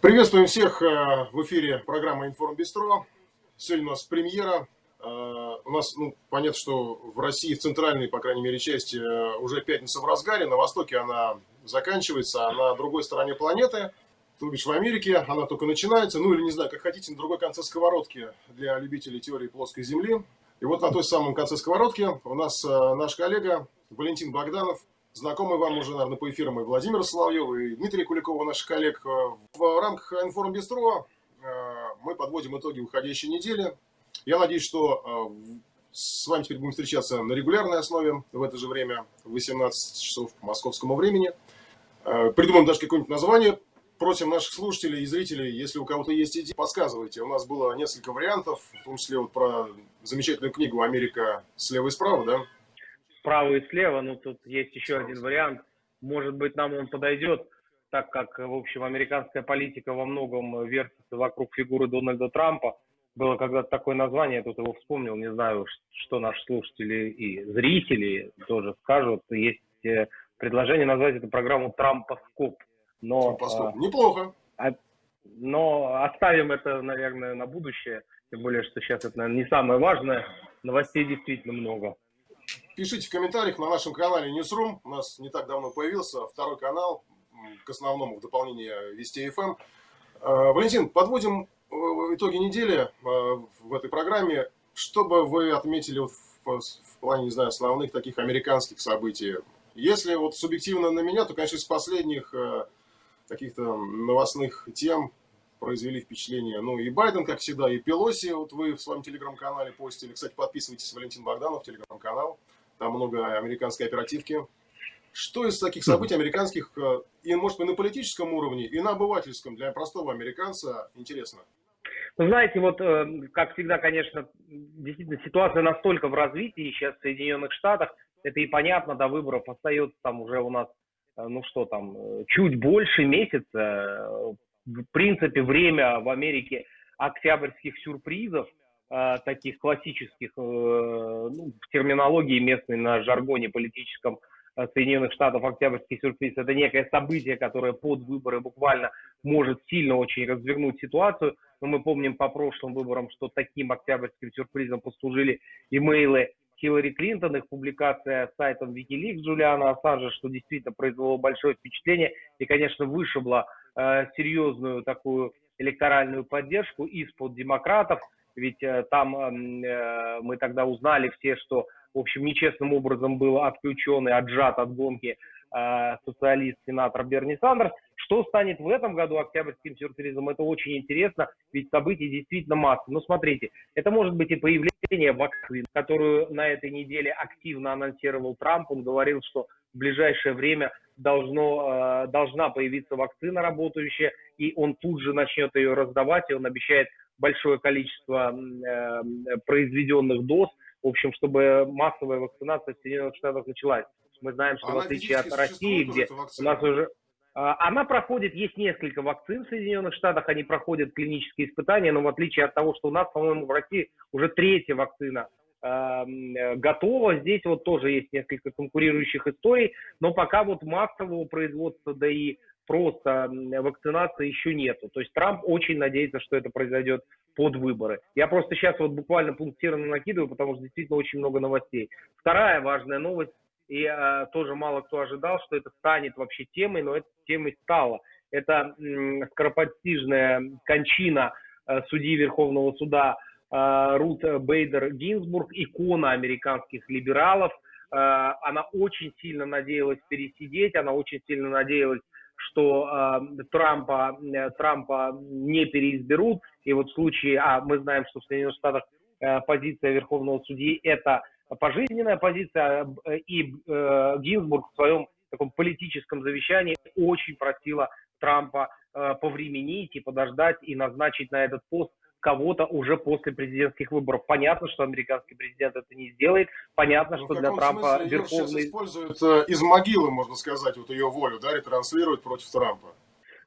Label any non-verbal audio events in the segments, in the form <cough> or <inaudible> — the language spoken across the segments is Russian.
Приветствуем всех э, в эфире программы Информбистро. Сегодня у нас премьера. Э, у нас, ну, понятно, что в России, в центральной, по крайней мере, части э, уже пятница в разгаре. На востоке она заканчивается, а на другой стороне планеты, то бишь в Америке, она только начинается. Ну, или не знаю, как хотите, на другой конце сковородки для любителей теории плоской Земли. И вот на той самом конце сковородки у нас наш коллега Валентин Богданов, Знакомый вам уже, наверное, по эфирам и Владимир Соловьев, и Дмитрий Куликова, наших коллег. Э, в рамках Информбистро э, мы подводим итоги уходящей недели. Я надеюсь, что э, с вами теперь будем встречаться на регулярной основе в это же время, в 18 часов по московскому времени. Придумаем даже какое-нибудь название. Просим наших слушателей и зрителей, если у кого-то есть идеи, подсказывайте. У нас было несколько вариантов, в том числе вот про замечательную книгу «Америка слева и справа», да, справа и слева, ну тут есть еще один вариант. Может быть, нам он подойдет, так как, в общем, американская политика во многом вертится вокруг фигуры Дональда Трампа. Было когда-то такое название, я тут его вспомнил, не знаю, что наши слушатели и зрители тоже скажут. Есть э, предложение назвать эту программу «Трампоскоп». Но, Трампоскоп. А, Неплохо. А, но оставим это, наверное, на будущее. Тем более, что сейчас это, наверное, не самое важное. Новостей действительно много. Пишите в комментариях на нашем канале Newsroom. У нас не так давно появился второй канал к основному в дополнение Вести FM. Э, Валентин, подводим э, итоги недели э, в этой программе. Что бы вы отметили в, плане, не знаю, основных таких американских событий? Если вот субъективно на меня, то, конечно, из последних каких-то новостных тем произвели впечатление. Ну и Байден, как всегда, и Пелоси, вот вы в своем телеграм-канале постили. Кстати, подписывайтесь, Валентин Богданов, телеграм-канал там много американской оперативки. Что из таких событий американских, э, и может быть на политическом уровне, и на обывательском, для простого американца интересно? Ну, знаете, вот, э, как всегда, конечно, действительно ситуация настолько в развитии сейчас в Соединенных Штатах, это и понятно, до выборов остается там уже у нас, э, ну что там, чуть больше месяца. В принципе, время в Америке октябрьских сюрпризов – Э, таких классических, э, ну, в терминологии местной, на жаргоне политическом э, Соединенных Штатов октябрьский сюрприз – это некое событие, которое под выборы буквально может сильно очень развернуть ситуацию. Но мы помним по прошлым выборам, что таким октябрьским сюрпризом послужили имейлы Хиллари Клинтон, их публикация сайтом Wikileaks Джулиана Ассанжа, что действительно произвело большое впечатление и, конечно, вышибло серьезную такую электоральную поддержку из-под демократов – ведь э, там эм, э, мы тогда узнали все, что, в общем, нечестным образом был отключен и отжат от гонки э, социалист-сенатор Берни Сандерс. Что станет в этом году октябрьским сюрпризом, это очень интересно, ведь событий действительно масса. Но смотрите, это может быть и появление вакцины, которую на этой неделе активно анонсировал Трамп. Он говорил, что в ближайшее время должно, должна появиться вакцина работающая, и он тут же начнет ее раздавать, и он обещает большое количество э, произведенных доз, в общем, чтобы массовая вакцинация в Соединенных Штатах началась. Мы знаем, что она в отличие от России, где у нас уже а, она проходит, есть несколько вакцин в Соединенных Штатах, они проходят клинические испытания, но в отличие от того, что у нас, по-моему, в России уже третья вакцина э, готова, здесь вот тоже есть несколько конкурирующих историй, но пока вот массового производства, да и просто вакцинации еще нету. То есть Трамп очень надеется, что это произойдет под выборы. Я просто сейчас вот буквально пунктирно накидываю, потому что действительно очень много новостей. Вторая важная новость, и э, тоже мало кто ожидал, что это станет вообще темой, но это темой стало. Это э, скоропостижная кончина э, судьи Верховного суда Рут Бейдер Гинзбург, икона американских либералов. Э, она очень сильно надеялась пересидеть, она очень сильно надеялась что э, Трампа, э, Трампа не переизберут. И вот в случае, а мы знаем, что в Соединенных Штатах э, позиция Верховного судьи это пожизненная позиция, э, и э, Гинзбург в своем таком политическом завещании очень просила Трампа э, повременить и подождать и назначить на этот пост кого-то уже после президентских выборов. Понятно, что американский президент это не сделает. Понятно, ну, что для Трампа смысле, верховный... используют э, из могилы, можно сказать, вот ее волю, да, ретранслируют против Трампа.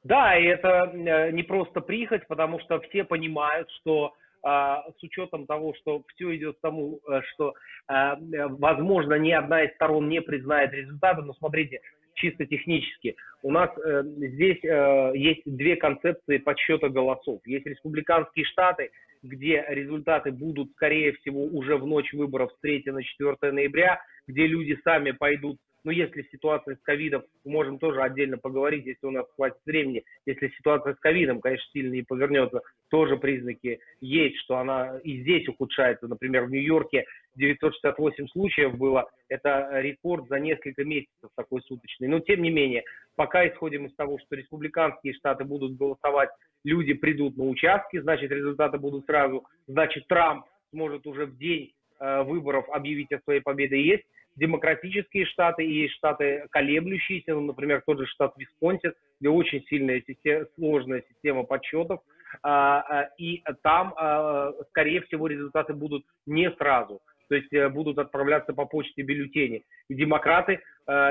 Да, и это э, не просто прихоть, потому что все понимают, что э, с учетом того, что все идет к тому, что, возможно, ни одна из сторон не признает результаты, но смотрите, чисто технически. У нас э, здесь э, есть две концепции подсчета голосов. Есть республиканские штаты, где результаты будут, скорее всего, уже в ночь выборов с 3 на 4 ноября, где люди сами пойдут ну, если ситуация с ковидом, можем тоже отдельно поговорить, если у нас хватит времени. Если ситуация с ковидом, конечно, сильно не повернется, тоже признаки есть, что она и здесь ухудшается. Например, в Нью-Йорке 968 случаев было. Это рекорд за несколько месяцев такой суточный. Но, тем не менее, пока исходим из того, что республиканские штаты будут голосовать, люди придут на участки, значит, результаты будут сразу, значит, Трамп сможет уже в день э, выборов объявить о своей победе. Есть демократические штаты и есть штаты колеблющиеся, ну, например, тот же штат Висконсин, где очень сильная система, сложная система подсчетов, а, а, и там, а, скорее всего, результаты будут не сразу, то есть э, будут отправляться по почте бюллетени. И демократы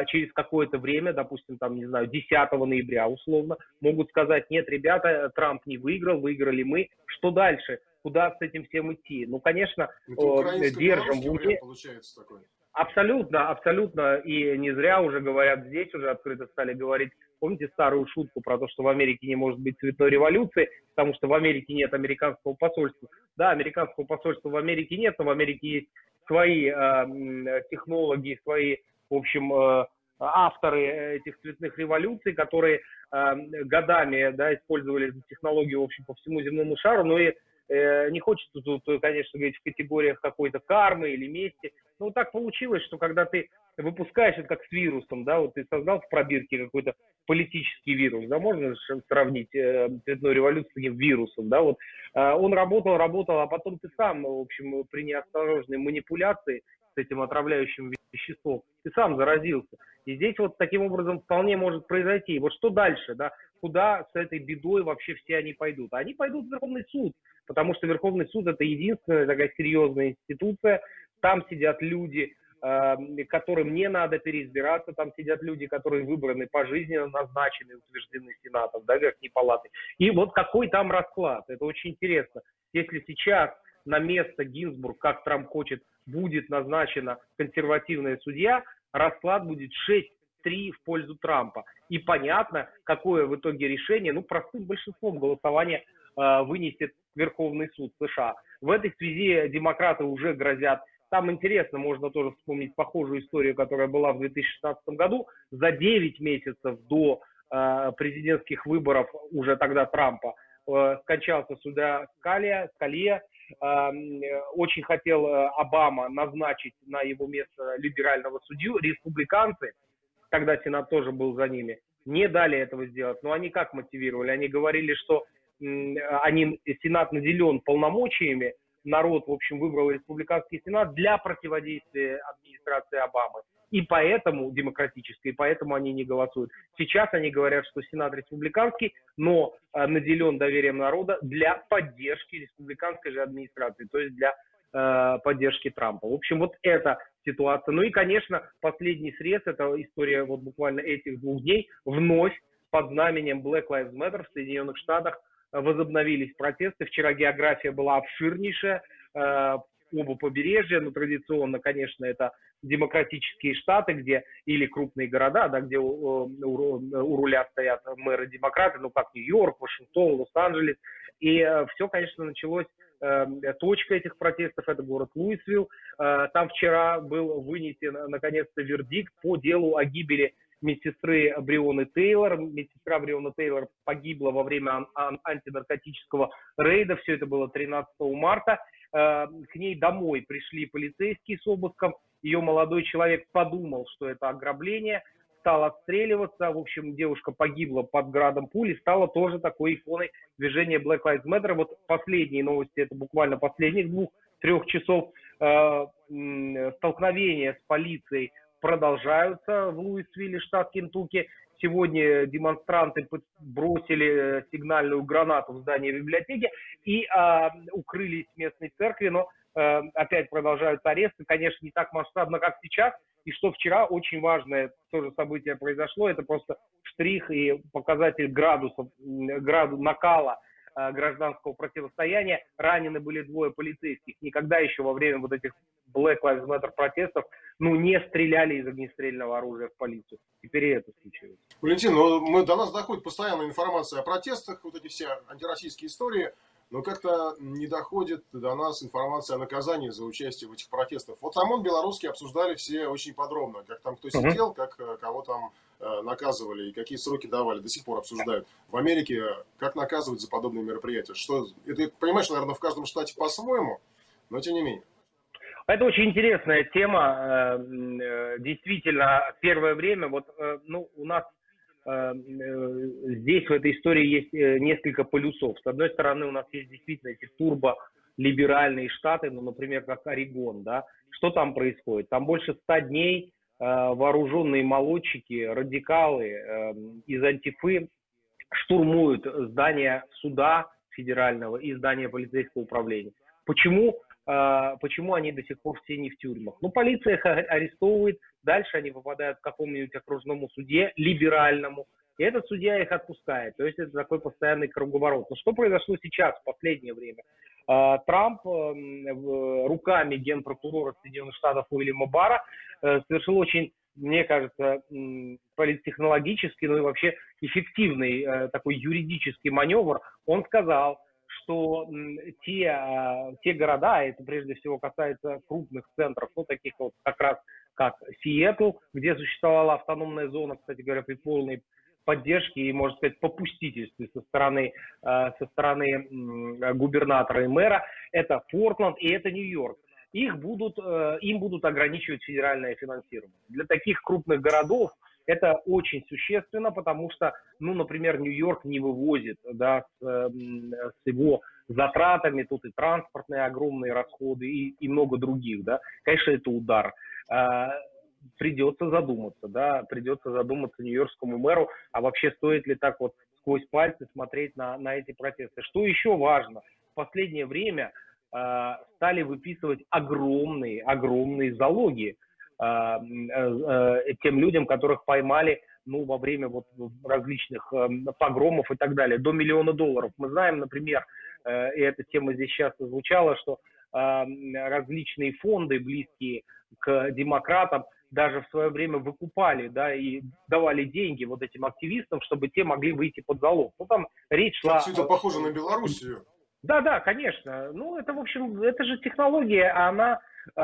через какое-то время, допустим, там, не знаю, 10 ноября условно, могут сказать, нет, ребята, Трамп не выиграл, выиграли мы, что дальше? Куда с этим всем идти? Ну, конечно, держим в уме. Получается такой. Абсолютно, абсолютно. И не зря уже говорят здесь, уже открыто стали говорить. Помните старую шутку про то, что в Америке не может быть цветной революции, потому что в Америке нет американского посольства. Да, американского посольства в Америке нет, но в Америке есть свои э, технологи, свои, в общем, э, авторы этих цветных революций, которые э, годами да, использовали технологию, в общем, по всему земному шару, но и Э, не хочется тут, конечно, говорить в категориях какой-то кармы или мести. Но так получилось, что когда ты выпускаешь это как с вирусом, да, вот ты создал в пробирке какой-то политический вирус, да, можно сравнить э, цветную революцию с вирусом, да, вот э, он работал, работал, а потом ты сам, в общем, при неосторожной манипуляции этим отравляющим веществом, ты сам заразился. И здесь вот таким образом вполне может произойти. Вот что дальше, да, куда с этой бедой вообще все они пойдут? Они пойдут в Верховный суд, потому что Верховный суд это единственная такая серьезная институция, там сидят люди, э, которым не надо переизбираться, там сидят люди, которые выбраны пожизненно, назначены, утверждены Сенатом, да, Верхней Палаты. И вот какой там расклад, это очень интересно. Если сейчас на место Гинзбург, как Трамп хочет, будет назначена консервативная судья, расклад будет 6-3 в пользу Трампа. И понятно, какое в итоге решение, ну, простым большинством голосования э, вынесет Верховный суд США. В этой связи демократы уже грозят там интересно, можно тоже вспомнить похожую историю, которая была в 2016 году. За 9 месяцев до э, президентских выборов уже тогда Трампа э, скончался суда Скалия, Скалия. Э, очень хотел э, Обама назначить на его место либерального судью. Республиканцы, когда Сенат тоже был за ними, не дали этого сделать. Но они как мотивировали? Они говорили, что они, Сенат наделен полномочиями, народ, в общем, выбрал республиканский Сенат для противодействия администрации Обамы. И поэтому демократической, и поэтому они не голосуют. Сейчас они говорят, что Сенат республиканский, но э, наделен доверием народа для поддержки республиканской же администрации, то есть для э, поддержки Трампа. В общем, вот эта ситуация. Ну и, конечно, последний срез, это история вот буквально этих двух дней, вновь под знаменем Black Lives Matter в Соединенных Штатах возобновились протесты. Вчера география была обширнейшая, э, оба побережья, но традиционно, конечно, это демократические штаты, где или крупные города, да, где у, у, у руля стоят мэры-демократы, ну как Нью-Йорк, Вашингтон, Лос-Анджелес. И э, все, конечно, началось э, точка этих протестов, это город Луисвилл. Там вчера был вынесен, наконец-то, вердикт по делу о гибели медсестры Брионы Тейлор. Медсестра Бриона Тейлор погибла во время ан- антинаркотического рейда. Все это было 13 марта. Э, к ней домой пришли полицейские с обыском. Ее молодой человек подумал, что это ограбление, стал отстреливаться. В общем, девушка погибла под градом пули, стала тоже такой иконой движения Black Lives Matter. Вот последние новости, это буквально последних двух-трех часов э, столкновения с полицией продолжаются в Луисвилле, штат Кентукки. Сегодня демонстранты бросили э, сигнальную гранату в здание библиотеки и э, укрылись в местной церкви, но э, опять продолжаются аресты. Конечно, не так масштабно, как сейчас. И что вчера очень важное тоже событие произошло, это просто штрих и показатель градусов, граду накала гражданского противостояния. Ранены были двое полицейских. Никогда еще во время вот этих Black Lives Matter протестов, ну, не стреляли из огнестрельного оружия в полицию. Теперь и это случилось. Валентин, ну, мы, до нас доходит постоянная информация о протестах, вот эти все антироссийские истории но как-то не доходит до нас информация о наказании за участие в этих протестах. Вот ОМОН белорусские обсуждали все очень подробно, как там кто сидел, как э, кого там э, наказывали и какие сроки давали, до сих пор обсуждают. В Америке э, как наказывать за подобные мероприятия? Что, это, понимаешь, наверное, в каждом штате по-своему, но тем не менее. Это очень интересная тема. Действительно, первое время, вот, ну, у нас Э, э, здесь в этой истории есть э, несколько полюсов. С одной стороны, у нас есть действительно эти турбо-либеральные штаты, ну, например, как Орегон, да. Что там происходит? Там больше ста дней вооруженные молодчики, радикалы из антифы штурмуют здание суда федерального и здание полицейского управления. Почему? Почему они до сих пор все не в тюрьмах? Ну, полиция их арестовывает, Дальше они попадают к какому-нибудь окружному суде, либеральному, и этот судья их отпускает. То есть это такой постоянный круговорот. Но что произошло сейчас, в последнее время? А, Трамп эм, руками генпрокурора Соединенных Штатов Уильяма Бара э, совершил очень, мне кажется, политтехнологический, ну и вообще эффективный э, такой юридический маневр. Он сказал, что те, а, те города, это прежде всего касается крупных центров, ну таких вот как раз как Сиэтл, где существовала автономная зона, кстати говоря, при полной поддержке и, можно сказать, попустительстве со стороны, э, со стороны губернатора и мэра. Это Портленд и это Нью-Йорк. Их будут, э, им будут ограничивать федеральное финансирование. Для таких крупных городов это очень существенно, потому что, ну, например, Нью-Йорк не вывозит да, с, с его затратами, тут и транспортные огромные расходы, и, и много других, да. Конечно, это удар. Придется задуматься, да, придется задуматься нью-йоркскому мэру, а вообще стоит ли так вот сквозь пальцы смотреть на, на эти протесты. Что еще важно? В последнее время э, стали выписывать огромные, огромные залоги э, э, тем людям, которых поймали ну, во время вот различных э, погромов и так далее, до миллиона долларов. Мы знаем, например, э, и эта тема здесь часто звучала, что э, различные фонды, близкие к демократам даже в свое время выкупали, да, и давали деньги вот этим активистам, чтобы те могли выйти под залог. Ну, там речь шла... Все это похоже на Белоруссию. Да, да, конечно. Ну, это, в общем, это же технология, а она, э,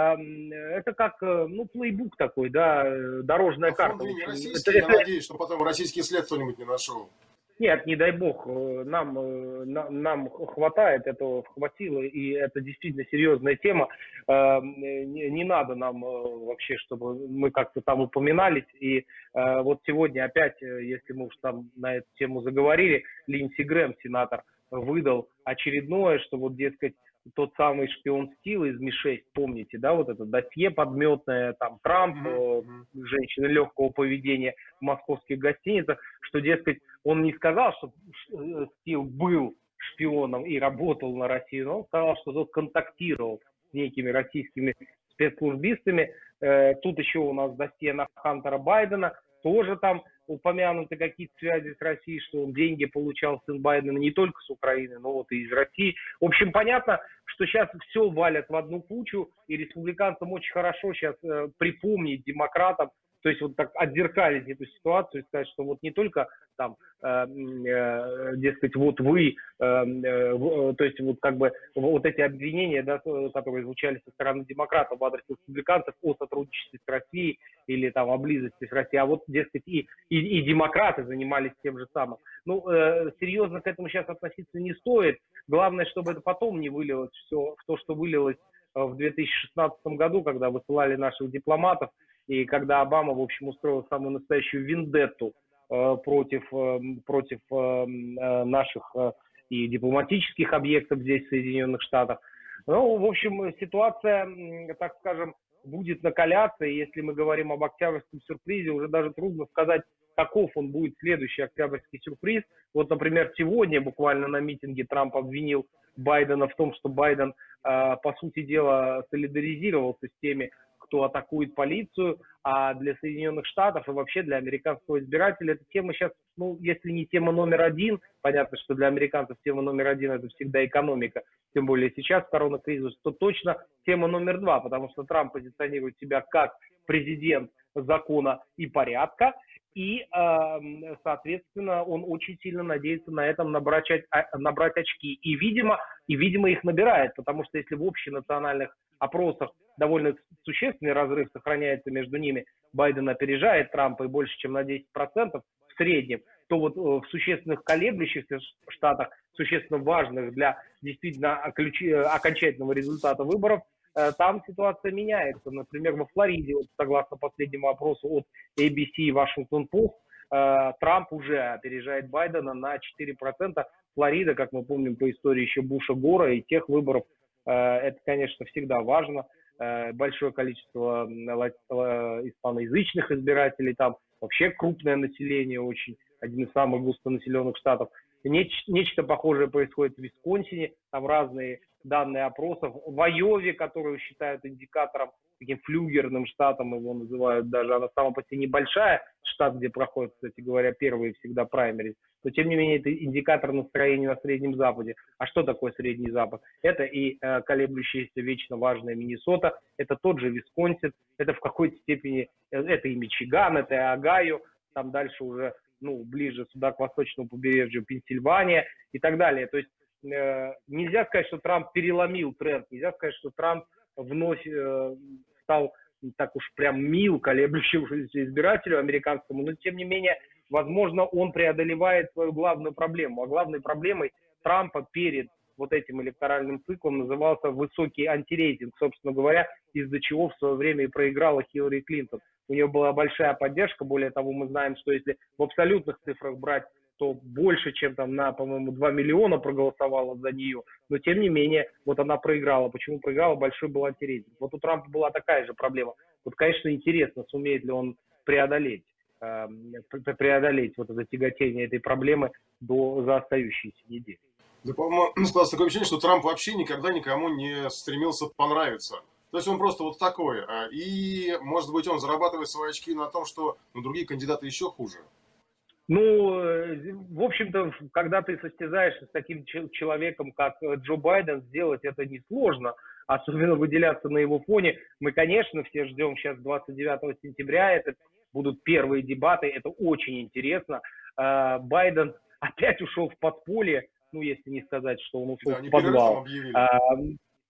это как, э, ну, плейбук такой, да, дорожная а карта. российский, это, я надеюсь, что потом российский след кто-нибудь не нашел. Нет, не дай бог, э, нам, э, нам хватает этого, хватило, и это действительно серьезная тема. Э, не надо нам вообще, чтобы мы как-то там упоминались. И вот сегодня опять, если мы уж там на эту тему заговорили, Линдси Грэм, сенатор, выдал очередное, что вот, дескать, тот самый шпион Стил из Ми-6, помните, да, вот это досье подметное, там Трамп, mm-hmm. э, женщины легкого поведения в московских гостиницах, что, дескать, он не сказал, что э, Стил был шпионом и работал на Россию, но он сказал, что тот контактировал с некими российскими спецслужбистами. Э, тут еще у нас досье на Хантера Байдена, тоже там упомянуты какие-то связи с Россией, что он деньги получал сын Байдена не только с Украины, но вот и из России. В общем, понятно, что сейчас все валят в одну кучу, и республиканцам очень хорошо сейчас э, припомнить демократам, то есть вот так отзеркалить эту ситуацию и сказать, что вот не только там, э, э, дескать, вот вы, э, э, то есть вот как бы вот эти обвинения, да, которые звучали со стороны демократов в адрес республиканцев о сотрудничестве с Россией или там о близости с Россией, а вот, дескать, и, и, и демократы занимались тем же самым. Ну, э, серьезно к этому сейчас относиться не стоит. Главное, чтобы это потом не вылилось все в то, что вылилось э, в 2016 году, когда высылали наших дипломатов, и когда Обама, в общем, устроил самую настоящую вендетту Э, против, э, против э, наших и дипломатических объектов здесь, в Соединенных Штатах. Ну, в общем, ситуация, так скажем, будет накаляться, и если мы говорим об октябрьском сюрпризе, уже даже трудно сказать, каков он будет следующий октябрьский сюрприз. Вот, например, сегодня буквально на митинге Трамп обвинил Байдена в том, что Байден, по сути дела, солидаризировался с теми, кто атакует полицию, а для Соединенных Штатов и вообще для американского избирателя эта тема сейчас, ну, если не тема номер один, понятно, что для американцев тема номер один это всегда экономика, тем более сейчас коронакризис, то точно тема номер два, потому что Трамп позиционирует себя как президент закона и порядка, и, соответственно, он очень сильно надеется на этом набрать, а, набрать очки. И, видимо, и, видимо, их набирает, потому что если в общенациональных опросах довольно существенный разрыв сохраняется между ними, Байден опережает Трампа и больше, чем на 10% в среднем, то вот э, в существенных колеблющихся штатах, существенно важных для действительно окончательного результата выборов, Э, там ситуация меняется. Например, во Флориде, вот, согласно последнему опросу от ABC и Washington Post, э, Трамп уже опережает Байдена на 4%. Флорида, как мы помним по истории еще Буша Гора и тех выборов, э, это, конечно, всегда важно. Большое количество испаноязычных избирателей там, вообще крупное население очень, один из самых густонаселенных штатов. Неч- нечто похожее происходит в Висконсине, там разные данные опросов. В Айове, которую считают индикатором, таким флюгерным штатом его называют даже, она сама по себе небольшая, штат, где проходят, кстати говоря, первые всегда праймерис, но тем не менее это индикатор настроения на Среднем Западе. А что такое Средний Запад? Это и э, колеблющаяся вечно важная Миннесота, это тот же Висконсин, это в какой-то степени, э, это и Мичиган, это и Огайо, там дальше уже ну, ближе сюда к восточному побережью Пенсильвания и так далее. То есть нельзя сказать, что Трамп переломил тренд, нельзя сказать, что Трамп вновь э, стал так уж прям мил колеблющемуся избирателю американскому, но тем не менее, возможно, он преодолевает свою главную проблему. А главной проблемой Трампа перед вот этим электоральным циклом назывался высокий антирейтинг, собственно говоря, из-за чего в свое время и проиграла Хиллари Клинтон. У нее была большая поддержка, более того, мы знаем, что если в абсолютных цифрах брать что больше, чем там на, по-моему, 2 миллиона проголосовало за нее, но тем не менее, вот она проиграла. Почему проиграла? Большой был антирейтинг. Вот у Трампа была такая же проблема. Вот, конечно, интересно, сумеет ли он преодолеть э, преодолеть вот это тяготение этой проблемы до за остающиеся недели. Да, по-моему, <clears throat> складывается такое ощущение, что Трамп вообще никогда никому не стремился понравиться. То есть он просто вот такой. А, и, может быть, он зарабатывает свои очки на том, что ну, другие кандидаты еще хуже. Ну, э, в общем-то, когда ты состязаешься с таким человеком, как э, Джо Байден, сделать это несложно, особенно выделяться на его фоне. Мы, конечно, все ждем сейчас 29 сентября, это будут первые дебаты, это очень интересно. А, Байден опять ушел в подполье, ну, если не сказать, что он ушел да, в подвал. А,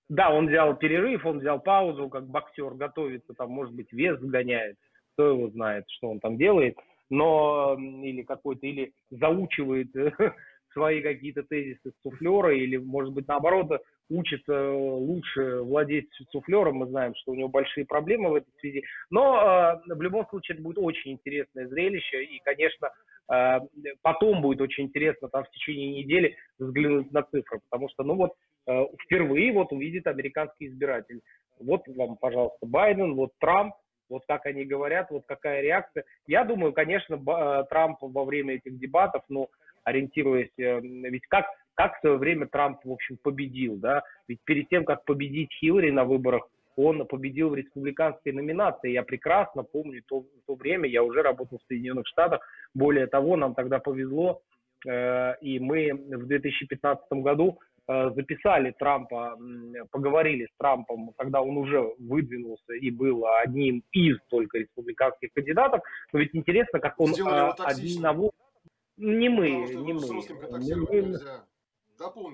да, он взял перерыв, он взял паузу, как боксер готовится, там, может быть, вес сгоняет, кто его знает, что он там делает но или какой-то, или заучивает <laughs> свои какие-то тезисы суфлера, или, может быть, наоборот, учится лучше владеть суфлером. Мы знаем, что у него большие проблемы в этой связи. Но э, в любом случае это будет очень интересное зрелище. И, конечно, э, потом будет очень интересно там в течение недели взглянуть на цифры. Потому что, ну вот, э, впервые вот увидит американский избиратель. Вот вам, пожалуйста, Байден, вот Трамп, вот как они говорят, вот какая реакция. Я думаю, конечно, э, Трамп во время этих дебатов, ну, ориентируясь, э, ведь как, как в свое время Трамп, в общем, победил, да, ведь перед тем, как победить Хиллари на выборах, он победил в республиканской номинации. Я прекрасно помню то, то время, я уже работал в Соединенных Штатах. Более того, нам тогда повезло, э, и мы в 2015 году записали Трампа, поговорили с Трампом, когда он уже выдвинулся и был одним из только республиканских кандидатов. Но ведь интересно, как он а, одного... Не мы, не мы. Не мы.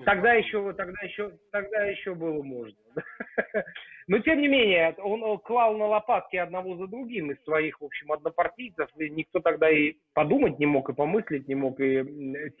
Тогда еще, тогда еще, тогда еще было можно. <laughs> Но тем не менее, он клал на лопатки одного за другим из своих, в общем, однопартийцев. И никто тогда и подумать не мог, и помыслить не мог. И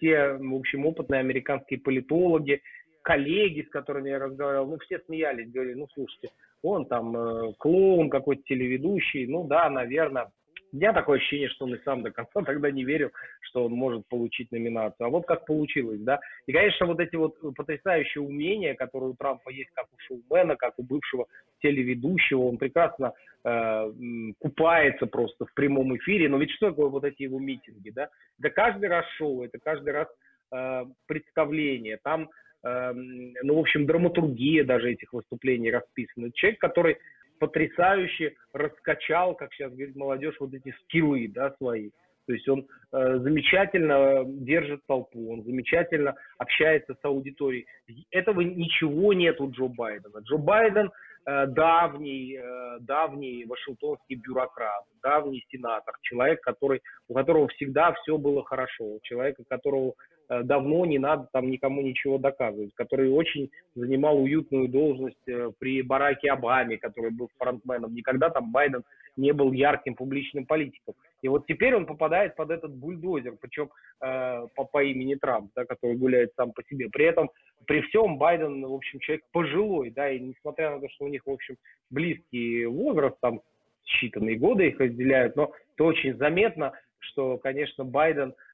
те, в общем, опытные американские политологи, коллеги, с которыми я разговаривал, ну, все смеялись, говорили, ну, слушайте, он там э, клоун какой-то телеведущий, ну, да, наверное. У меня такое ощущение, что он и сам до конца <laughs> тогда не верил, что он может получить номинацию. А вот как получилось, да. И, конечно, вот эти вот потрясающие умения, которые у Трампа есть, как у шоумена, как у бывшего телеведущего, он прекрасно э, купается просто в прямом эфире. Но ведь что такое вот эти его митинги, да? Это каждый раз шоу, это каждый раз э, представление. Там ну, в общем, драматургия даже этих выступлений расписана. Человек, который потрясающе раскачал, как сейчас говорит молодежь, вот эти скиллы, да, свои. То есть он э, замечательно держит толпу, он замечательно общается с аудиторией. Этого ничего нет у Джо Байдена. Джо Байден э, давний, э, давний вашингтонский бюрократ, давний сенатор, человек, который, у которого всегда все было хорошо, человек, которого Э, давно не надо там никому ничего доказывать, который очень занимал уютную должность э, при Бараке Обаме, который был фронтменом. Никогда там Байден не был ярким публичным политиком. И вот теперь он попадает под этот бульдозер, причем э, по, по имени Трамп, да, который гуляет сам по себе. При этом, при всем, Байден, в общем, человек пожилой, да, и несмотря на то, что у них, в общем, близкий возраст, там считанные годы их разделяют, но это очень заметно, что, конечно, Байден Э,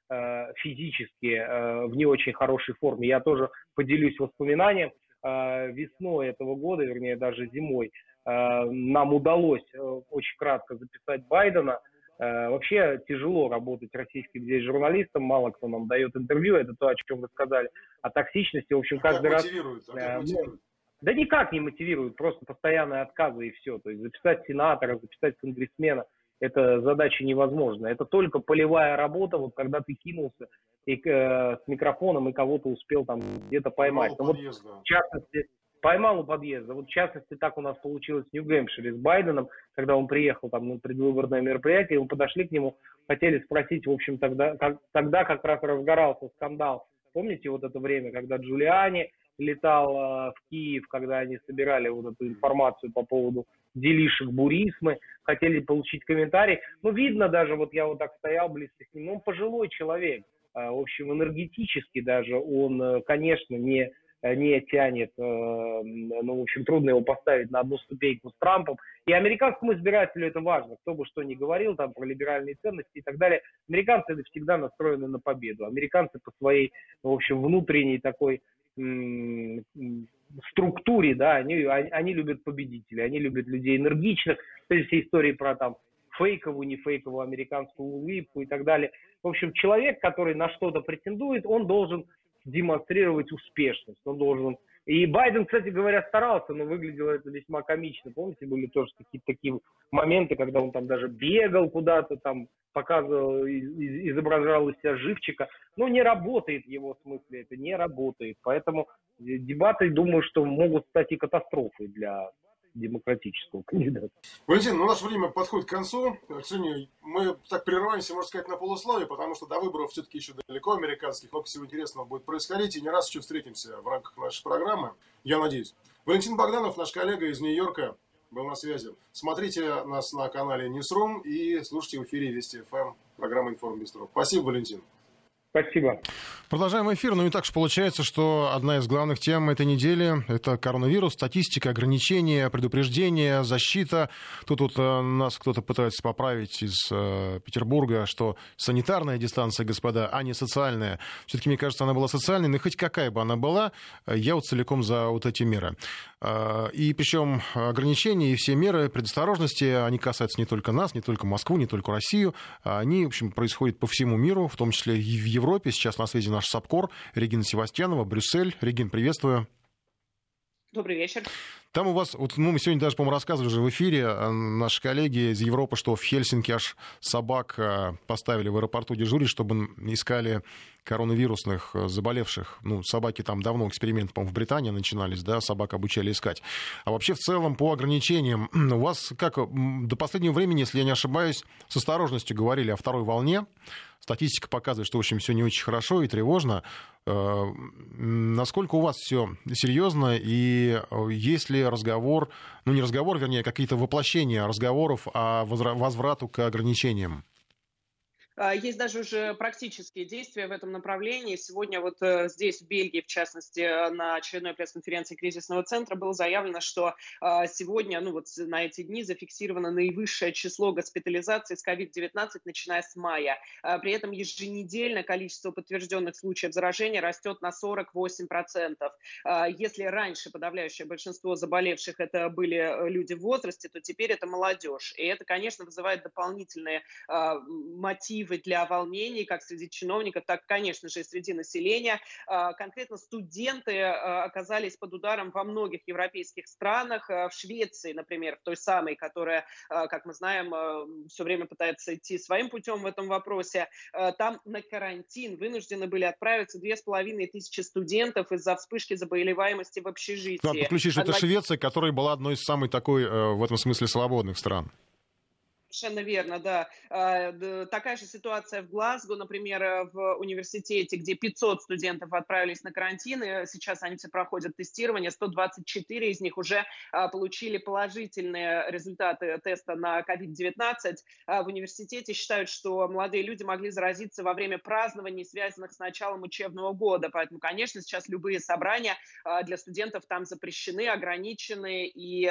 физически э, в не очень хорошей форме. Я тоже поделюсь воспоминанием. Э, весной этого года, вернее даже зимой, нам удалось очень кратко записать Байдена. Вообще тяжело работать российским здесь журналистам, мало кто нам дает интервью, это то, о чем вы сказали. О токсичности, в общем, каждый как раз... А мотивирует? Да никак не мотивирует, просто постоянные отказы и все. То есть записать сенатора, записать конгрессмена – это задача невозможная. Это только полевая работа, вот когда ты кинулся и, э, с микрофоном и кого-то успел там где-то поймать. Поймал ну, вот, в частности, поймал у подъезда. Вот в частности, так у нас получилось в Нью-Гэмпшире с Байденом, когда он приехал там на предвыборное мероприятие, и мы подошли к нему, хотели спросить, в общем, тогда как, тогда как раз разгорался скандал. Помните вот это время, когда Джулиани летал э, в Киев, когда они собирали вот эту информацию по поводу делишек Бурисмы, хотели получить комментарий. Ну, видно даже, вот я вот так стоял близко с ним, ну, он пожилой человек, э, в общем, энергетически даже он, э, конечно, не не тянет, ну, в общем, трудно его поставить на одну ступеньку с Трампом. И американскому избирателю это важно, кто бы что ни говорил там про либеральные ценности и так далее. Американцы всегда настроены на победу. Американцы по своей, в общем, внутренней такой структуре, да, они, они любят победителей, они любят людей энергичных, то есть все истории про там фейковую, не фейковую американскую улыбку и так далее. В общем, человек, который на что-то претендует, он должен демонстрировать успешность, он должен и Байден, кстати говоря, старался, но выглядело это весьма комично. Помните, были тоже какие-то такие моменты, когда он там даже бегал куда-то, там показывал, изображал из себя живчика. Но не работает в его смысле, это не работает. Поэтому дебаты, думаю, что могут стать и катастрофой для демократического кандидата. Валентин, ну наше время подходит к концу. К сожалению, мы так прерываемся, можно сказать, на полусловие, потому что до выборов все-таки еще далеко американских. Много всего интересного будет происходить, и не раз еще встретимся в рамках нашей программы, я надеюсь. Валентин Богданов, наш коллега из Нью-Йорка, был на связи. Смотрите нас на канале Newsroom и слушайте в эфире Вести ФМ, программа Информ Бистро. Спасибо, Валентин. Спасибо. Продолжаем эфир. Ну и так же получается, что одна из главных тем этой недели – это коронавирус, статистика, ограничения, предупреждения, защита. Тут вот э, нас кто-то пытается поправить из э, Петербурга, что санитарная дистанция, господа, а не социальная. Все-таки, мне кажется, она была социальной, но хоть какая бы она была, я вот целиком за вот эти меры. Э, и причем ограничения и все меры предосторожности, они касаются не только нас, не только Москву, не только Россию. Они, в общем, происходят по всему миру, в том числе и в Европе. Сейчас на связи наш САПКОР Регина Севастьянова, Брюссель. Регин, приветствую. Добрый вечер. Там у вас, вот, ну, мы сегодня даже, по-моему, рассказывали уже в эфире, э, наши коллеги из Европы, что в Хельсинки аж собак э, поставили в аэропорту дежурить, чтобы искали коронавирусных э, заболевших. Ну, собаки там давно эксперименты, по-моему, в Британии начинались, да, собак обучали искать. А вообще в целом по ограничениям, <clears throat> у вас как до последнего времени, если я не ошибаюсь, с осторожностью говорили о второй волне. Статистика показывает, что, в общем, все не очень хорошо и тревожно. Э, насколько у вас все серьезно и э, есть ли разговор, ну не разговор, вернее, какие-то воплощения разговоров о возврату к ограничениям? А, есть даже уже практические действия в этом направлении. Сегодня вот э, здесь, в Бельгии, в частности, э, на очередной пресс-конференции кризисного центра было заявлено, что а, сегодня, ну вот на эти дни зафиксировано наивысшее число госпитализаций с COVID-19, начиная с мая. А, при этом еженедельно количество подтвержденных случаев заражения растет на 48%. Если раньше подавляющее большинство заболевших это были э, люди в возрасте, то теперь это молодежь. И это, конечно, вызывает дополнительные мотивы мотивы для волнений как среди чиновников, так, конечно же, и среди населения. Конкретно студенты оказались под ударом во многих европейских странах. В Швеции, например, в той самой, которая, как мы знаем, все время пытается идти своим путем в этом вопросе, там на карантин вынуждены были отправиться две с половиной тысячи студентов из-за вспышки заболеваемости в общежитии. Надо подключить, что это Швеция, которая была одной из самой такой, э, в этом смысле, свободных стран. Совершенно верно, да. А, такая же ситуация в Глазго, например, э, в университете, где 500 студентов отправились на карантин, и сейчас они все проходят тестирование, 124 из них уже а, получили положительные результаты теста на COVID-19. А, в университете считают, что молодые люди могли заразиться во время празднований, связанных с началом учебного года. Поэтому, конечно, сейчас любые собрания для студентов там запрещены, ограничены, и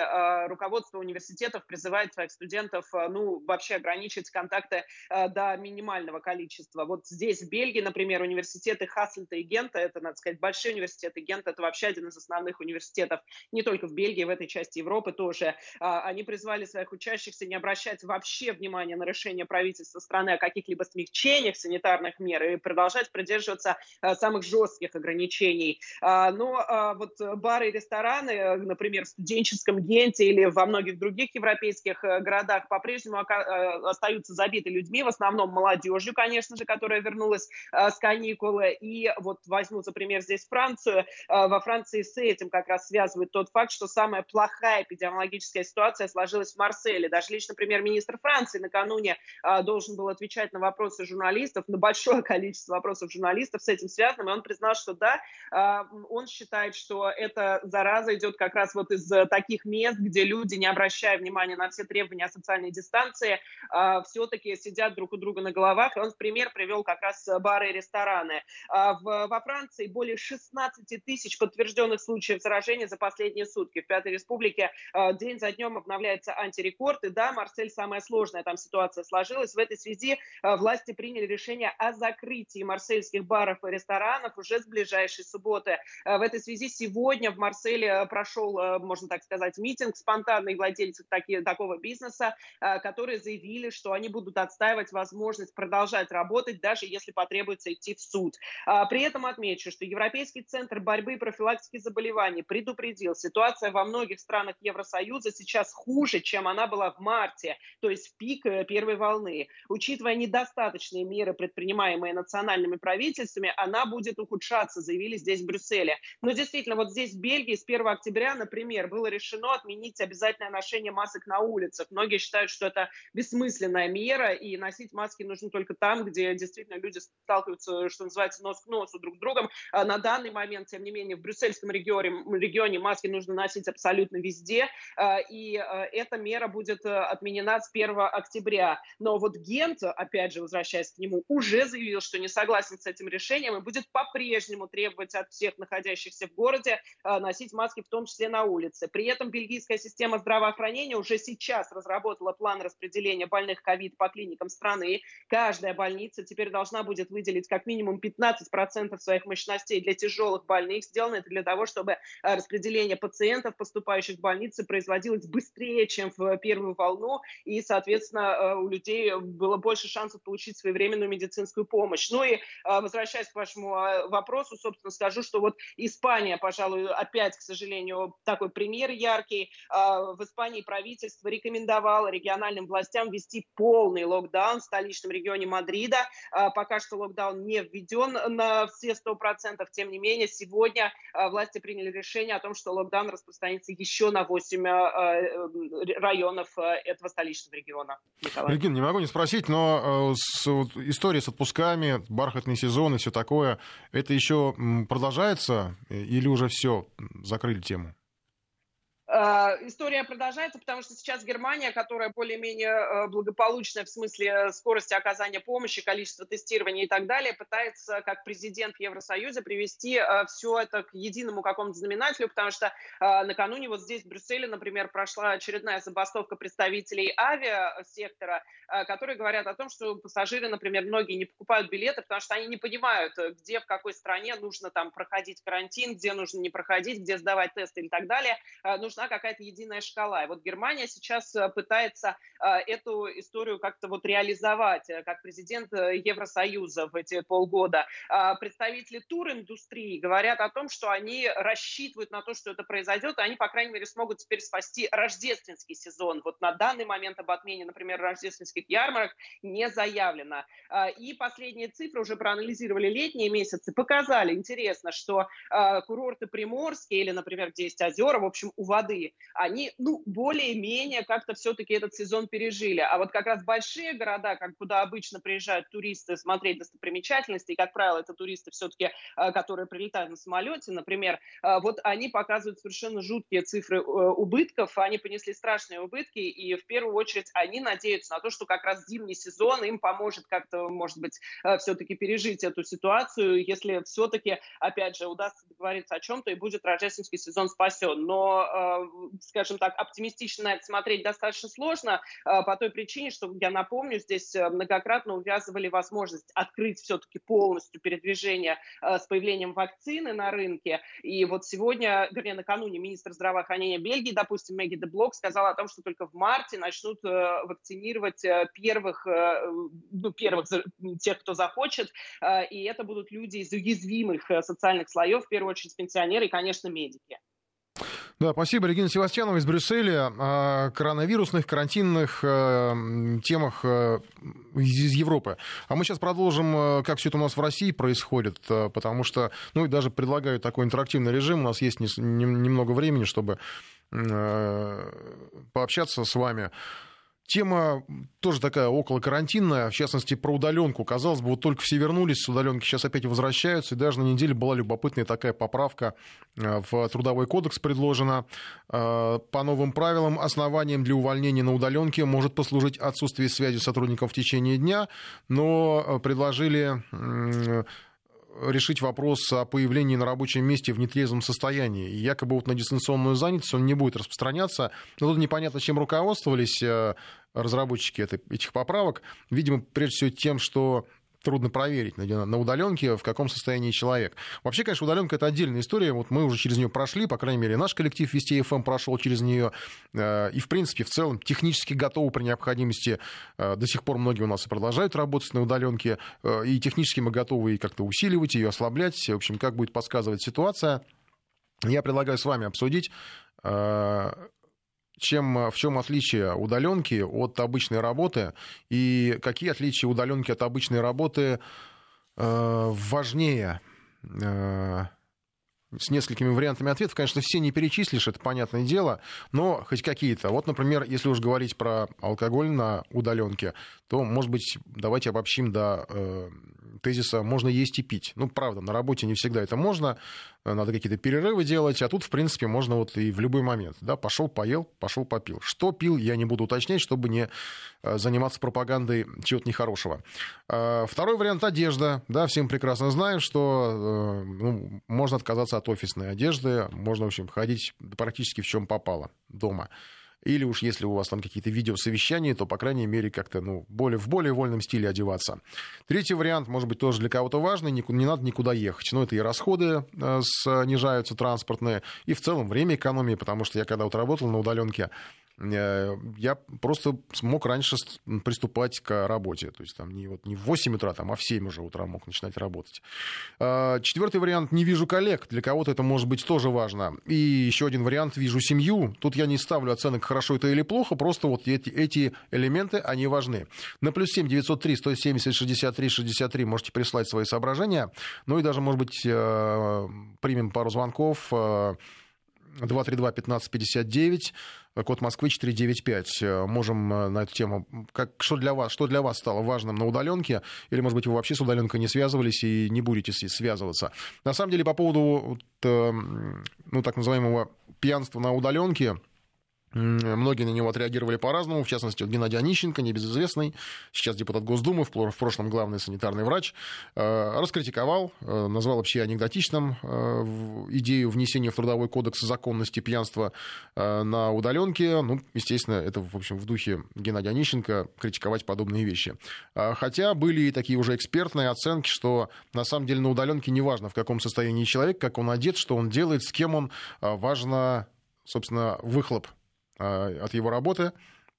руководство университетов призывает своих студентов, ну, вообще ограничить контакты э, до минимального количества. Вот здесь, в Бельгии, например, университеты Хассельта и Гента, это, надо сказать, большие университеты, Гент это вообще один из основных университетов, не только в Бельгии, в этой части Европы тоже. А, они призвали своих учащихся не обращать вообще внимания на решение правительства страны о каких-либо смягчениях санитарных мер и продолжать придерживаться э, самых жестких ограничений. А, но а, вот бары и рестораны, э, например, в студенческом Генте или во многих других европейских городах по-прежнему Э, остаются забиты людьми, в основном молодежью, конечно же, которая вернулась э, с каникулы. И вот возьму за пример здесь Францию. Э, во Франции с этим как раз связывает тот факт, что самая плохая эпидемиологическая ситуация сложилась в Марселе. Даже лично премьер-министр Франции накануне должен был отвечать на вопросы журналистов, на большое <laughs> количество вопросов журналистов с этим связанным, и он признал, что да, он считает, что эта зараза идет как раз вот из таких мест, где люди, не обращая внимания на все требования о социальной дистанции, Франции э, а, все-таки сидят друг у друга на головах. И он в пример привел как раз бары и рестораны. Э, в, во Франции более 16 тысяч подтвержденных случаев заражения за последние сутки. В Пятой Республике э, день за днем обновляется антирекорд. И да, Марсель самая сложная там ситуация сложилась. В этой связи э, власти приняли решение о закрытии марсельских баров и ресторанов уже с ближайшей субботы. Э, в этой связи сегодня в Марселе прошел, э, можно так сказать, митинг спонтанных владельцев таки, такого бизнеса, который которые заявили, что они будут отстаивать возможность продолжать работать, даже если потребуется идти в суд. А, при этом отмечу, что Европейский центр борьбы и профилактики заболеваний предупредил, ситуация во многих странах Евросоюза сейчас хуже, чем она была в марте, то есть в пик э, первой волны. Учитывая недостаточные меры, предпринимаемые национальными правительствами, она будет ухудшаться, заявили здесь в Брюсселе. Но действительно, вот здесь в Бельгии с 1 октября, например, было решено отменить обязательное ношение масок на улицах. Многие считают, что это бессмысленная мера, и носить маски нужно только там, где действительно люди сталкиваются, что называется, нос к носу друг с другом. А на данный момент, тем не менее, в брюссельском регионе, регионе маски нужно носить абсолютно везде, а, и а, эта мера будет отменена с 1 октября. Но вот Гент, опять же, возвращаясь к нему, уже заявил, что не согласен с этим решением и будет по-прежнему требовать от всех находящихся в городе носить маски, в том числе на улице. При этом бельгийская система здравоохранения уже сейчас разработала план распределения больных ковид по клиникам страны. Каждая больница теперь должна будет выделить как минимум 15% своих мощностей для тяжелых больных. Сделано это для того, чтобы э, распределение пациентов, поступающих в больницы, производилось быстрее, чем в первую волну, и, соответственно, э, у людей было больше шансов получить своевременную медицинскую помощь. Ну и, э, возвращаясь к вашему вопросу, собственно, скажу, что вот Испания, пожалуй, опять, к сожалению, такой пример яркий. В Испании правительство рекомендовало региональным властям ввести полный локдаун в столичном регионе Мадрида. А, пока что локдаун не введен на все 100%. Тем не менее, сегодня а, власти приняли решение о том, что локдаун распространится еще на 8 а, районов этого столичного региона. Николай. Регина, не могу не спросить, но с, вот, история с отпусками, бархатный сезон и все такое, это еще продолжается или уже все, закрыли тему? Э, история продолжается, потому что сейчас Германия, которая более-менее э, благополучная в смысле скорости оказания помощи, количества тестирования и так далее, пытается, как президент в Евросоюзе, привести э, все это к единому какому-то знаменателю, потому что накануне вот здесь, в Брюсселе, например, прошла очередная забастовка представителей авиасектора, которые говорят о том, что пассажиры, например, многие не покупают билеты, потому что они не понимают, где, в какой стране нужно там проходить карантин, где нужно не проходить, где сдавать тесты и так далее. Нужна какая-то единая шкала. И вот Германия сейчас пытается эту историю как-то вот реализовать, как президент Евросоюза в эти полгода. Представители туриндустрии говорят о том, что они рассчитывают на то, что это произойдет, и они, по крайней мере, смогут теперь спасти рождественский сезон. Вот на данный момент об отмене, например, рождественских ярмарок не заявлено. И последние цифры уже проанализировали летние месяцы, показали, интересно, что курорты Приморские или, например, где есть озера, в общем, у воды, они, ну, более-менее как-то все-таки этот сезон пережили. А вот как раз большие города, как куда обычно приезжают туристы смотреть достопримечательности, и, как правило, это туристы все-таки, э, которые прилетают на самолете, например, э, вот они показывают совершенно жуткие цифры э, убытков, они понесли страшные убытки, и в первую очередь они надеются на то, что как раз зимний сезон им поможет как-то, может быть, все-таки пережить эту ситуацию, если все-таки, опять же, удастся договориться о чем-то и будет рождественский сезон спасен. Но, скажем так, оптимистично на это смотреть достаточно сложно по той причине, что, я напомню, здесь многократно увязывали возможность открыть все-таки полностью передвижение с появлением вакцины на рынке. И вот сегодня, вернее, накануне министр здравоохранения Бельгии, допустим, Мэгги де Блок, сказала о том, что только в марте начнут э, вакцинировать э, первых, э, ну, первых тех, кто захочет, и это будут люди из уязвимых социальных слоев, в первую очередь пенсионеры и, конечно, медики. Да, спасибо, Регина Севастьянова из Брюсселя. О коронавирусных, карантинных э, темах э, из Европы. А мы сейчас продолжим, э, как все это у нас в России происходит, потому что, ну и даже предлагаю такой интерактивный режим. У нас есть немного времени, чтобы пообщаться с вами. Тема тоже такая около карантинная, в частности, про удаленку. Казалось бы, вот только все вернулись с удаленки, сейчас опять возвращаются. И даже на неделе была любопытная такая поправка э, в Трудовой кодекс предложена. Э, по новым правилам основанием для увольнения на удаленке может послужить отсутствие связи с сотрудником в течение дня, но э, предложили решить вопрос о появлении на рабочем месте в нетрезвом состоянии. И якобы вот на дистанционную занятость он не будет распространяться. Но тут непонятно, чем руководствовались разработчики этих поправок. Видимо, прежде всего тем, что трудно проверить на, удаленке, в каком состоянии человек. Вообще, конечно, удаленка это отдельная история. Вот мы уже через нее прошли, по крайней мере, наш коллектив Вести ФМ прошел через нее. Э, и, в принципе, в целом технически готовы при необходимости. Э, до сих пор многие у нас и продолжают работать на удаленке. Э, и технически мы готовы и как-то усиливать ее, ослаблять. В общем, как будет подсказывать ситуация. Я предлагаю с вами обсудить чем, э, в чем отличие удаленки от обычной работы и какие отличия удаленки от обычной работы э, важнее э, с несколькими вариантами ответов. Конечно, все не перечислишь, это понятное дело, но хоть какие-то. Вот, например, если уж говорить про алкоголь на удаленке, то, может быть, давайте обобщим до э, тезиса «можно есть и пить». Ну, правда, на работе не всегда это можно, э, надо какие-то перерывы делать, а тут, в принципе, можно вот и в любой момент. Да, пошел, поел, пошел, попил. Что пил, я не буду уточнять, чтобы не э, заниматься пропагандой чего-то нехорошего. Э, второй вариант – одежда. Да, всем прекрасно знаем, что ну, можно отказаться от офисной одежды, можно, в общем, ходить практически в чем попало дома. Или уж если у вас там какие-то видеосовещания, то, по крайней мере, как-то ну, более, в более вольном стиле одеваться. Третий вариант, может быть, тоже для кого-то важный, не, не надо никуда ехать. Но это и расходы э, снижаются транспортные, и в целом время экономии, потому что я когда вот работал на удаленке, я просто смог раньше приступать к работе. То есть там не, вот, не в 8 утра, там, а в 7 уже утра мог начинать работать. А, четвертый вариант – не вижу коллег. Для кого-то это может быть тоже важно. И еще один вариант – вижу семью. Тут я не ставлю оценок, хорошо это или плохо, просто вот эти, эти элементы, они важны. На плюс 7 903 170 63 63 можете прислать свои соображения. Ну и даже, может быть, э, примем пару звонков. 232-1559, э, код Москвы 495. Э, можем э, на эту тему. Как, что, для вас, что для вас стало важным на удаленке? Или, может быть, вы вообще с удаленкой не связывались и не будете связываться? На самом деле, по поводу ну, так называемого пьянства на удаленке, Многие на него отреагировали по-разному, в частности, Геннадий Онищенко, небезызвестный, сейчас депутат Госдумы, в прошлом главный санитарный врач, э, раскритиковал, э, назвал вообще анекдотичным э, идею внесения в Трудовой кодекс законности пьянства на удаленке. Ну, естественно, это, в общем, в духе Геннадия Онищенко критиковать подобные вещи. Хотя были и такие уже экспертные оценки, что на самом деле на удаленке не важно, в каком состоянии человек, как он одет, что он делает, с кем он, важно собственно, выхлоп от его работы,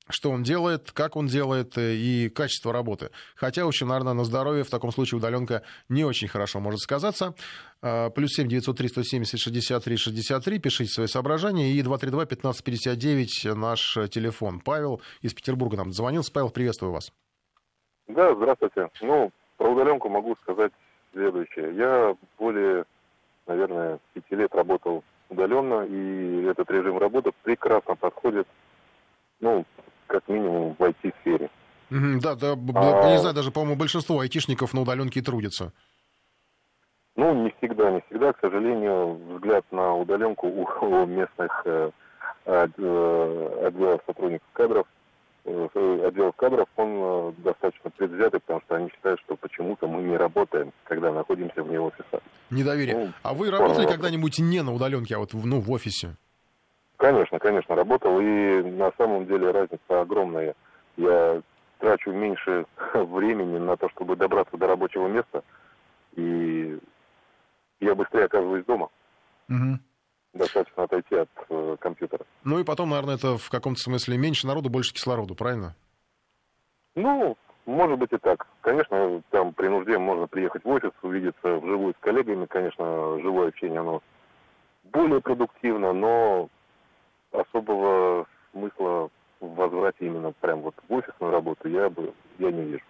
что он делает, как он делает и качество работы. Хотя, общем, наверное, на здоровье в таком случае удаленка не очень хорошо может сказаться. Плюс семь девятьсот три сто семьдесят шестьдесят три шестьдесят три. Пишите свои соображения. И два три два пятнадцать пятьдесят девять наш телефон. Павел из Петербурга нам звонился. Павел, приветствую вас. Да, здравствуйте. Ну, про удаленку могу сказать следующее. Я более, наверное, пяти лет работал удаленно, и этот режим работы прекрасно подходит, ну, как минимум в IT-сфере. да, да, а... не знаю, даже, по-моему, большинство айтишников на удаленке и трудятся. Ну, не всегда, не всегда. К сожалению, взгляд на удаленку у, местных э, э отделов сотрудников кадров – отдел кадров, он э, достаточно предвзятый, потому что они считают, что почему-то мы не работаем, когда находимся вне офиса. Недоверие. Ну, а вы работали когда-нибудь не на удаленке, а вот ну, в офисе? Конечно, конечно, работал. И на самом деле разница огромная. Я трачу меньше <laughs> времени на то, чтобы добраться до рабочего места, и я быстрее оказываюсь дома. Угу достаточно отойти от э, компьютера. Ну и потом, наверное, это в каком-то смысле меньше народу, больше кислороду, правильно? Ну, может быть и так. Конечно, там при нужде можно приехать в офис, увидеться вживую с коллегами. Конечно, живое общение, оно более продуктивно, но особого смысла в возврате именно прям вот в офисную работу я бы я не вижу.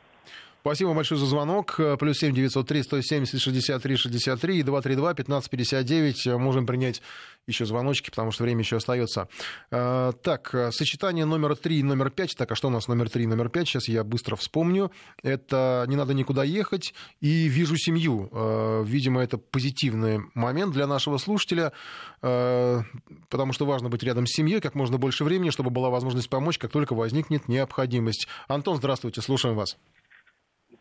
Спасибо большое за звонок. Плюс семь девятьсот три сто семьдесят шестьдесят три шестьдесят три и два три два пятнадцать пятьдесят девять. Можем принять еще звоночки, потому что время еще остается. А, так, сочетание номер три и номер пять. Так, а что у нас номер три и номер пять? Сейчас я быстро вспомню. Это «Не надо никуда ехать» и «Вижу семью». А, видимо, это позитивный момент для нашего слушателя, а, потому что важно быть рядом с семьей как можно больше времени, чтобы была возможность помочь, как только возникнет необходимость. Антон, здравствуйте, слушаем вас.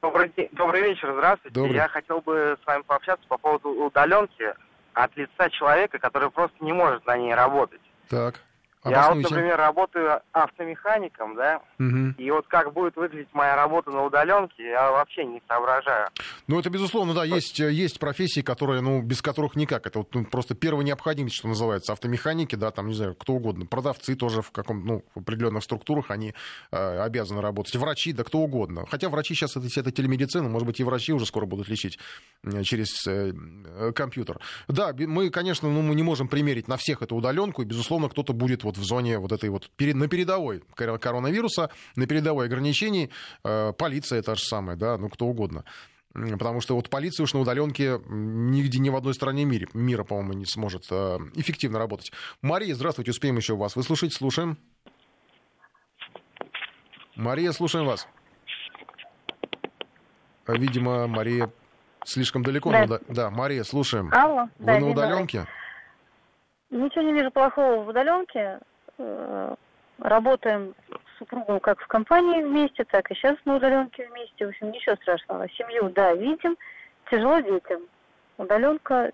Добрый, день, добрый вечер, здравствуйте. Добрый. Я хотел бы с вами пообщаться по поводу удаленки от лица человека, который просто не может на ней работать. Так. Я вот, например, работаю автомехаником, да, угу. и вот как будет выглядеть моя работа на удаленке, я вообще не соображаю. Ну, это безусловно, да, есть, есть профессии, которые, ну, без которых никак. Это вот ну, просто первая необходимость, что называется. Автомеханики, да, там, не знаю, кто угодно. Продавцы тоже в каком ну, в определенных структурах они э, обязаны работать. Врачи, да кто угодно. Хотя врачи сейчас это, это телемедицина, может быть, и врачи уже скоро будут лечить э, через э, компьютер. Да, мы, конечно, ну, мы не можем примерить на всех эту удаленку, и, безусловно, кто-то будет вот в зоне вот этой вот на передовой коронавируса, на передовой ограничений. Э, полиция та же самая, да, ну кто угодно. Потому что вот полиция уж на удаленке нигде ни в одной стране мира, мира по-моему, не сможет э, эффективно работать. Мария, здравствуйте, успеем еще вас выслушать, слушаем. Мария, слушаем вас. Видимо, Мария слишком далеко. Да, но, да Мария, слушаем. Алло. Вы да, на удаленке? Ничего не вижу плохого в удаленке. Э, работаем с супругом как в компании вместе, так и сейчас на удаленке вместе. В общем, ничего страшного. Семью, да, видим. Тяжело детям. Удаленка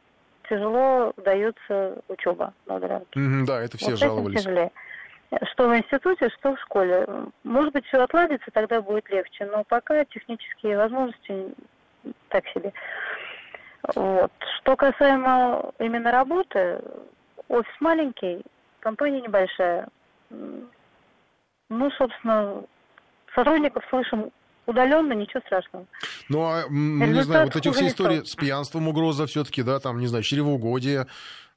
тяжело дается учеба на удаленке. Mm-hmm, да, это все вот жаловались. Тяжелее. Что в институте, что в школе. Может быть, все отладится, тогда будет легче. Но пока технические возможности так себе. Вот. Что касаемо именно работы, офис маленький, компания небольшая. Ну, собственно, сотрудников слышим удаленно, ничего страшного. Ну, а, не знаю, вот эти все истории с пьянством угроза все-таки, да, там, не знаю, чревоугодие,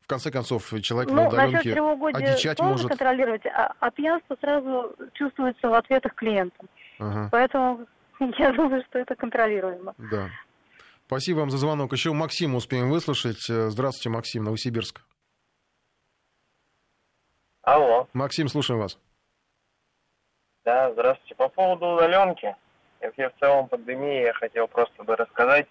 в конце концов, человек ну, на удаленке одичать может. контролировать, а, а пьянство сразу чувствуется в ответах клиентам. Ага. Поэтому <laughs> я думаю, что это контролируемо. Да. Спасибо вам за звонок. Еще Максим успеем выслушать. Здравствуйте, Максим, Новосибирск. Алло. Максим, слушаем вас. Да, здравствуйте. По поводу удаленки, вообще в целом пандемии я хотел просто бы рассказать.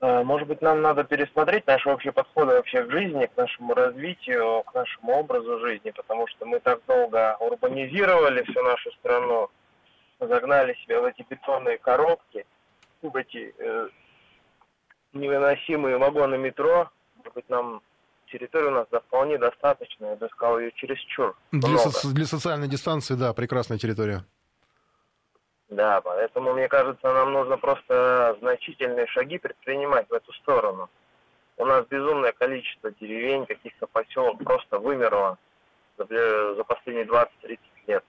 Э, может быть, нам надо пересмотреть наши общие подходы вообще к жизни, к нашему развитию, к нашему образу жизни, потому что мы так долго урбанизировали всю нашу страну, загнали себя в эти бетонные коробки, в эти э, невыносимые вагоны метро. Может быть, нам территория у нас да, вполне достаточная, я бы сказал, ее чересчур для, со- для социальной дистанции, да, прекрасная территория. Да, поэтому, мне кажется, нам нужно просто значительные шаги предпринимать в эту сторону. у нас безумное количество деревень, каких-то поселок просто вымерло за, за последние 20-30 лет.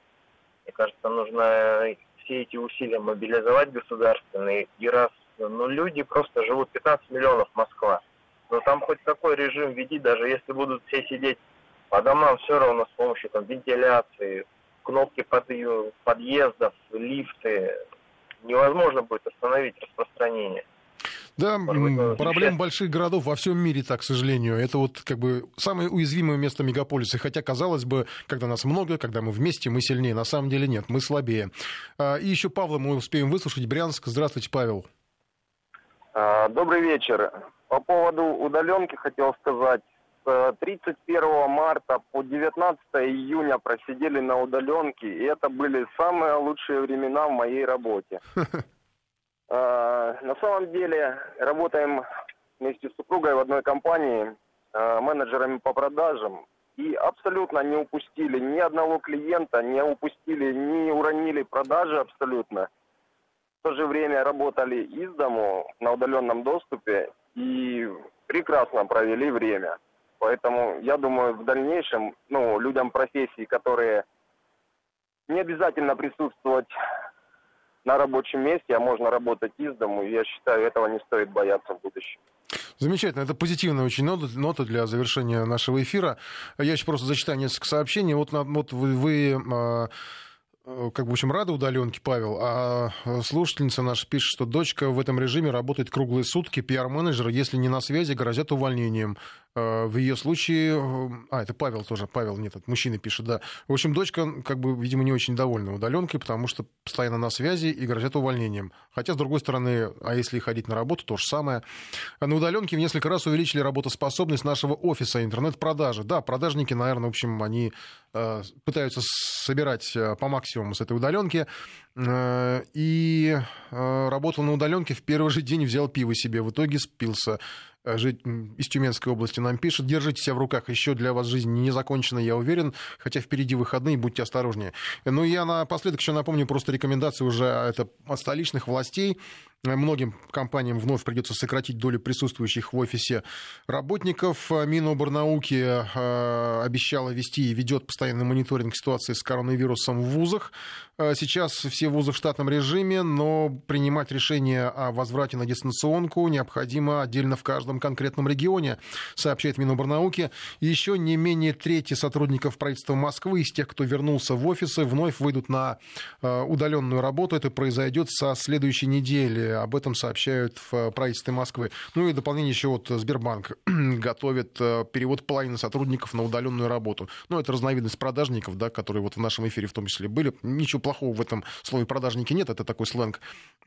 Мне кажется, нужно все эти усилия мобилизовать государственные. И раз ну, люди просто живут 15 миллионов Москва, но там хоть какой режим веди, даже если будут все сидеть по домам, все равно с помощью там, вентиляции, кнопки подъездов, лифты, невозможно будет остановить распространение. Да, проблема больших городов во всем мире так, к сожалению. Это вот как бы самое уязвимое место мегаполиса. Хотя, казалось бы, когда нас много, когда мы вместе, мы сильнее. На самом деле нет, мы слабее. А, и еще Павла мы успеем выслушать. Брянск. Здравствуйте, Павел. А, добрый вечер. По поводу удаленки хотел сказать. С 31 марта по 19 июня просидели на удаленке, и это были самые лучшие времена в моей работе. <laughs> А, на самом деле работаем вместе с супругой в одной компании а, менеджерами по продажам и абсолютно не упустили ни одного клиента, не упустили, не уронили продажи абсолютно. В то же время работали из дому на удаленном доступе и прекрасно провели время. Поэтому я думаю, в дальнейшем, ну, людям профессий, которые не обязательно присутствовать на рабочем месте, а можно работать из дому. Я считаю, этого не стоит бояться в будущем. Замечательно. Это позитивная очень нота, нота для завершения нашего эфира. Я еще просто зачитаю несколько сообщений. Вот, вот вы, вы а, как бы, в общем, рада удаленке, Павел, а э, слушательница наша пишет, что дочка в этом режиме работает круглые сутки, пиар-менеджер, если не на связи, грозят увольнением. Э, в ее случае... А, это Павел тоже, Павел, нет, это мужчина пишет, да. В общем, дочка, как бы, видимо, не очень довольна удаленкой, потому что постоянно на связи и грозят увольнением. Хотя, с другой стороны, а если ходить на работу, то же самое. На удаленке в несколько раз увеличили работоспособность нашего офиса интернет-продажи. Да, продажники, наверное, в общем, они пытаются собирать по максимуму максимум с этой удаленки. Э, и э, работал на удаленке, в первый же день взял пиво себе, в итоге спился. Э, жить из Тюменской области нам пишет. Держите себя в руках, еще для вас жизнь не закончена, я уверен, хотя впереди выходные, будьте осторожнее. Ну, я напоследок еще напомню просто рекомендации уже это от столичных властей. Многим компаниям вновь придется сократить долю присутствующих в офисе работников. Миноборнауки э, обещала вести и ведет постоянный мониторинг ситуации с коронавирусом в вузах. Э, сейчас все вузы в штатном режиме, но принимать решение о возврате на дистанционку необходимо отдельно в каждом конкретном регионе, сообщает Миноборнауки. Еще не менее трети сотрудников правительства Москвы из тех, кто вернулся в офисы, вновь выйдут на э, удаленную работу. Это произойдет со следующей недели об этом сообщают в правительстве Москвы. Ну и дополнение еще вот Сбербанк <clears throat> готовит э, перевод половины сотрудников на удаленную работу. Ну, это разновидность продажников, да, которые вот в нашем эфире в том числе были. Ничего плохого в этом слове продажники нет, это такой сленг.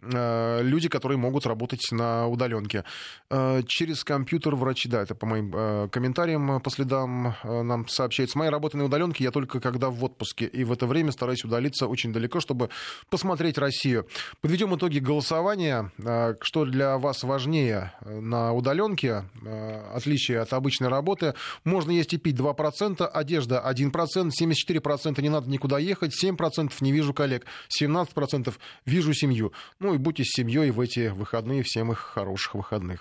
Э, люди, которые могут работать на удаленке. Э, через компьютер врачи, да, это по моим комментариям по следам нам сообщает. С моей работы на удаленке я только когда в отпуске, и в это время стараюсь удалиться очень далеко, чтобы посмотреть Россию. Подведем итоги голосования что для вас важнее э, на удаленке, э, отличие от обычной работы. Можно есть и пить 2%, одежда 1%, 74% не надо никуда ехать, 7% не вижу коллег, 17% вижу семью. Ну и будьте с семьей в эти выходные, всем их хороших выходных.